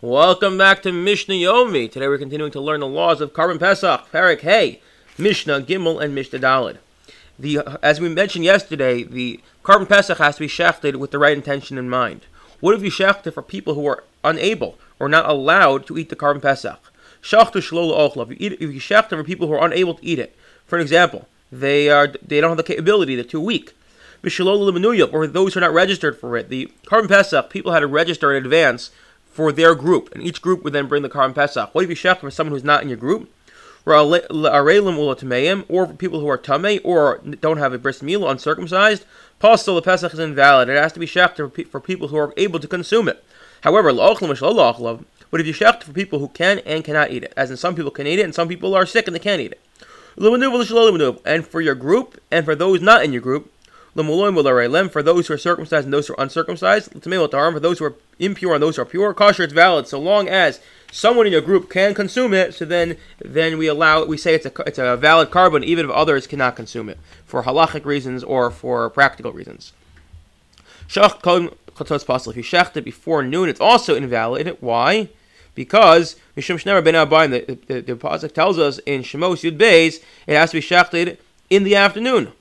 Welcome back to Mishnah Yomi. Today we're continuing to learn the laws of Karban Pesach, Perek Hey, Mishnah Gimel, and Mishnah Dalid. The, as we mentioned yesterday, the Karban Pesach has to be shechted with the right intention in mind. What if you shechted for people who are unable or not allowed to eat the Karban Pesach? Shachtu shlola ochlav. You, eat, if you shechted for people who are unable to eat it, for an example, they are they don't have the capability, they're too weak. Mishalola or those who are not registered for it. The Karban Pesach, people had to register in advance for their group, and each group would then bring the Karban Pesach. What if you shech for someone who's not in your group? Or for people who are tame or don't have a bris milah, uncircumcised, still the Pesach is invalid. It has to be shech for people who are able to consume it. However, but if you shech for people who can and cannot eat it, as in some people can eat it and some people are sick and they can't eat it. And for your group and for those not in your group, for those who are circumcised and those who are uncircumcised, for those who are impure and those who are pure, kosher, it's valid so long as someone in your group can consume it. So then, then we allow it. we say it's a it's a valid korban even if others cannot consume it for halachic reasons or for practical reasons. Shach possible. If you shecht it before noon, it's also invalid. Why? Because Mishum Shnemer Ben Abayim, the, the, the, the tells us in Shemos Yud Beis, it has to be shechted in the afternoon.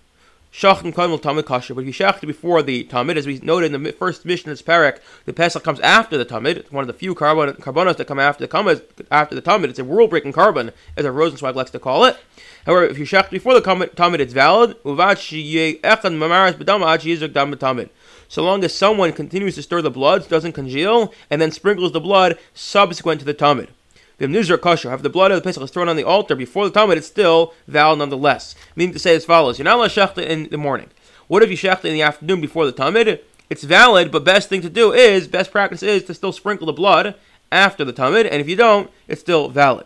Shachim Kaimel Tamid Kasher, but if you shachted before the Tamid, as we noted in the first mission of this perek, the Pesach comes after the Tamid. It's one of the few korban, korbanos that come after the after the Tamid. It's a world breaking korban, as a Rosenzweig likes to call it. However, if you shach before the Tamid, it's valid. So long as someone continues to stir the blood, doesn't congeal, and then sprinkles the blood subsequent to the Tamid. V'im kosher. Have the blood of the pesach is thrown on the altar before the Tamid, it's still valid nonetheless. Meaning to say as follows: You're not allowed to shechta in the morning. What if you shechta in the afternoon before the Tamid? It's valid, but best thing to do is best practice is to still sprinkle the blood after the Tamid, and if you don't, it's still valid.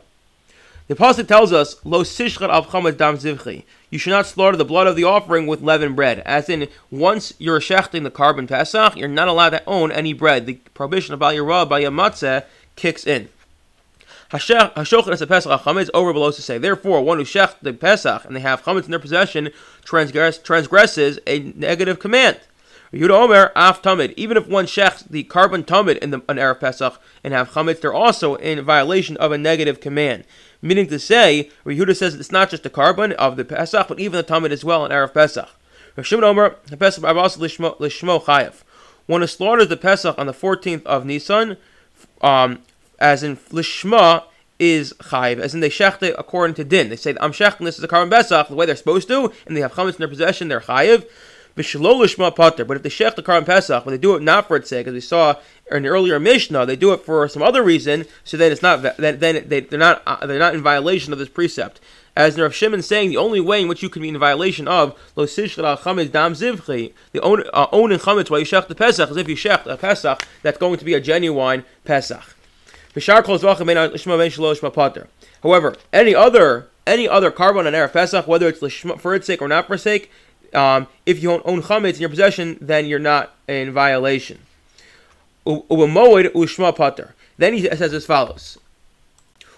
The pasuk tells us, "Lo sishchat al dam zivchi." You should not slaughter the blood of the offering with leavened bread. As in, once you're shechting the korban pesach, you're not allowed to own any bread. The prohibition of Bal Yerah by Yamatzeh kicks in. Hashochet as a Pesach chametz over below to say. Therefore, one who shech the Pesach and they have chametz in their possession transgress, transgresses a negative command. Yehuda Omer af tamid. Even if one shechs the korban tamid in the, an erev Pesach and have chametz, they're also in violation of a negative command. Meaning to say, Yehuda says it's not just the korban of the Pesach, but even the tamid as well in erev Pesach. Shimon Omer the Pesach also lishmo chayev. One who slaughters the Pesach on the 14th of Nisan, um, as in lishma is chayiv, as in they shechte according to din. They say I'm shechting this is a korban besach the way they're supposed to, and they have chametz in their possession. They're chayiv. V'shelo lishma pater. But if they shech the korban pesach, but they do it not for its sake, as we saw in the earlier mishnah, they do it for some other reason. So then it's not then then they, they're not uh, they're not in violation of this precept. As Rav Shimon saying, the only way in which you can be in violation of lo chametz dam zivchi, the own uh, own in chametz while you shech the pesach, is if you shech a pesach that's going to be a genuine pesach. However, any other any other korban on erev Pesach, whether it's for its sake or not for sake, um, if you own chametz in your possession, then you're not in violation. Then he says as follows.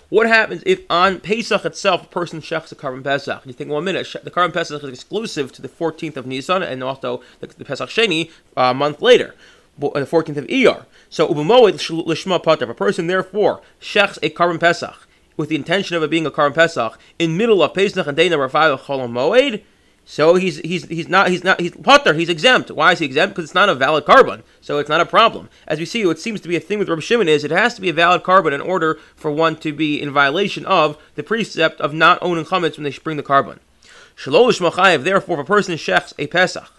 What happens if on Pesach itself a person shechs a korban Pesach? You think, well, a minute, the korban Pesach is exclusive to the 14th of Nisan and also the, the Pesach Sheni uh, a month later Uh, the 14th of Iyar. So ubumoed lishma. If a person therefore shechs a korban pesach with the intention of it being a korban pesach in middle of Pesach and day number five of Chol HaMoed, so he's he's he's not he's not he's pater. He's exempt. Why is he exempt? Because it's not a valid korban, so it's not a problem. As we see, what seems to be a thing with Rabbi Shimon is it has to be a valid korban in order for one to be in violation of the precept of not owning chametz when they bring the korban. Shalolish machayev. Therefore, if a person shechs a pesach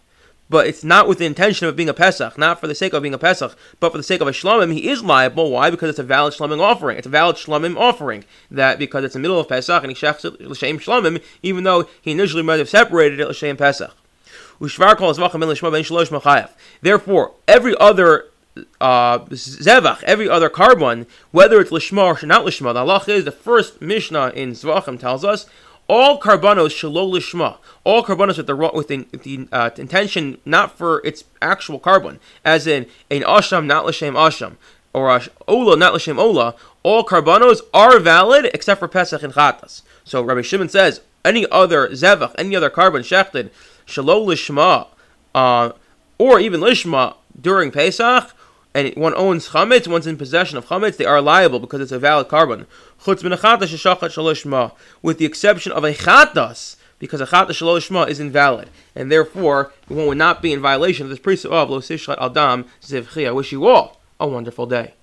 but it's not with the intention of being a Pesach, not for the sake of being a Pesach, but for the sake of a Shlomim, he is liable. Why? Because it's a valid Shlomim offering. It's a valid Shlomim offering. That because it's in the middle of Pesach and he shechs it L'Shem Shlomim, even though he initially might have separated it L'Shem Pesach. Therefore, every other uh, zevach, every other korban, whether it's lishma or not lishma, the halach is the first Mishnah in Zvachim tells us all karbanos shalol lishma, all karbanos with the with the, the uh, intention not for its actual korban, as in an asham not l'shem asham, or a ola not l'shem ola. All karbanos are valid except for pesach and chatas. So Rabbi Shimon says any other zevach, any other korban shechted shalol lishma, uh, or even lishma during Pesach, and one owns chametz, one's in possession of chametz, they are liable because it's a valid korban. With the exception of a chatas, because a chatas shalosh ma is invalid, and therefore one would not be in violation of this precept of lo sishlat al dam ziv I wish you all a wonderful day.